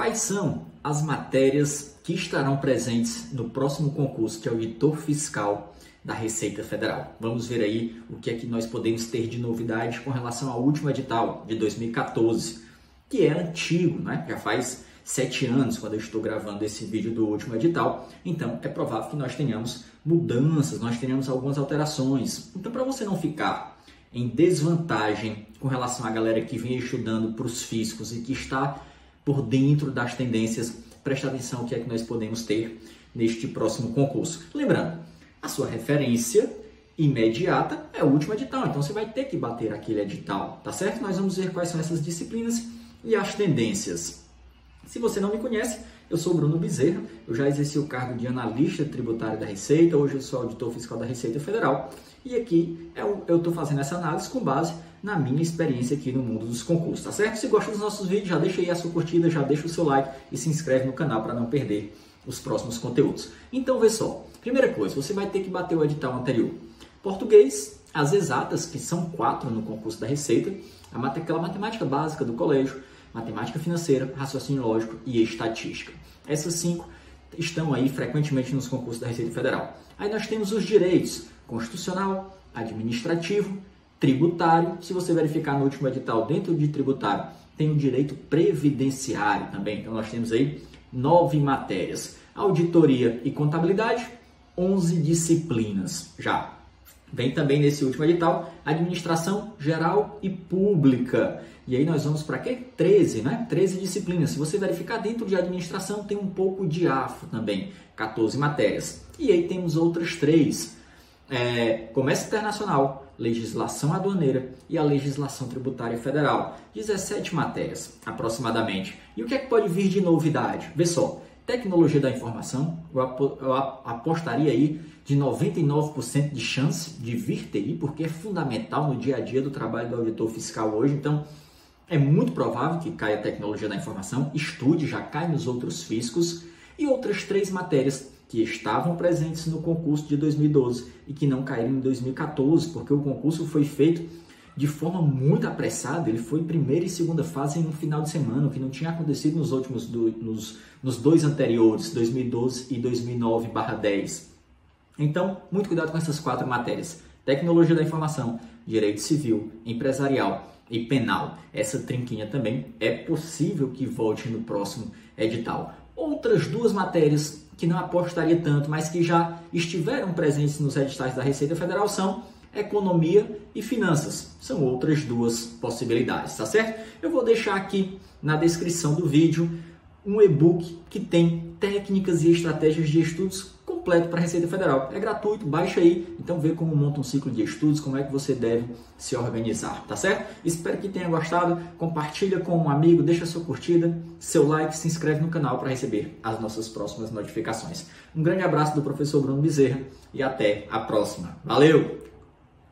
quais são as matérias que estarão presentes no próximo concurso de auditor fiscal da Receita Federal. Vamos ver aí o que é que nós podemos ter de novidade com relação ao último edital de 2014, que é antigo, né? já faz sete anos quando eu estou gravando esse vídeo do último edital, então é provável que nós tenhamos mudanças, nós tenhamos algumas alterações. Então, para você não ficar em desvantagem com relação à galera que vem estudando para os físicos e que está por dentro das tendências, preste atenção o que é que nós podemos ter neste próximo concurso. Lembrando, a sua referência imediata é o último edital, então você vai ter que bater aquele edital, tá certo? Nós vamos ver quais são essas disciplinas e as tendências. Se você não me conhece, eu sou Bruno Bezerra, eu já exerci o cargo de analista tributário da Receita, hoje eu sou auditor fiscal da Receita Federal e aqui eu estou fazendo essa análise com base na minha experiência aqui no mundo dos concursos, tá certo? Se gosta dos nossos vídeos, já deixa aí a sua curtida, já deixa o seu like e se inscreve no canal para não perder os próximos conteúdos. Então, vê só. Primeira coisa, você vai ter que bater o edital anterior. Português, as exatas, que são quatro no concurso da Receita, aquela matemática básica do colégio, matemática financeira, raciocínio lógico e estatística. Essas cinco estão aí frequentemente nos concursos da Receita Federal. Aí nós temos os direitos constitucional, administrativo, tributário. Se você verificar no último edital, dentro de tributário, tem o direito previdenciário também. Então, nós temos aí nove matérias. Auditoria e contabilidade, 11 disciplinas já. Vem também nesse último edital, administração geral e pública. E aí nós vamos para quê? 13, né? 13 disciplinas. Se você verificar dentro de administração, tem um pouco de AFO também, 14 matérias. E aí temos outras três é, comércio internacional, legislação aduaneira e a legislação tributária federal. 17 matérias, aproximadamente. E o que é que pode vir de novidade? Vê só, tecnologia da informação, eu apostaria aí de 99% de chance de vir TI, porque é fundamental no dia a dia do trabalho do auditor fiscal hoje. Então, é muito provável que caia a tecnologia da informação, estude, já cai nos outros fiscos. E outras três matérias que estavam presentes no concurso de 2012 e que não caíram em 2014, porque o concurso foi feito de forma muito apressada. Ele foi primeira e segunda fase em um final de semana, o que não tinha acontecido nos últimos do, nos, nos dois anteriores, 2012 e 2009/10. Então, muito cuidado com essas quatro matérias: tecnologia da informação, direito civil, empresarial e penal. Essa trinquinha também é possível que volte no próximo edital. Outras duas matérias que não apostaria tanto, mas que já estiveram presentes nos editais da Receita Federal são economia e finanças. São outras duas possibilidades, tá certo? Eu vou deixar aqui na descrição do vídeo um e-book que tem técnicas e estratégias de estudos completo para a Receita Federal. É gratuito, baixa aí, então vê como monta um ciclo de estudos, como é que você deve se organizar, tá certo? Espero que tenha gostado, compartilha com um amigo, deixa sua curtida, seu like, se inscreve no canal para receber as nossas próximas notificações. Um grande abraço do professor Bruno Bezerra e até a próxima. Valeu!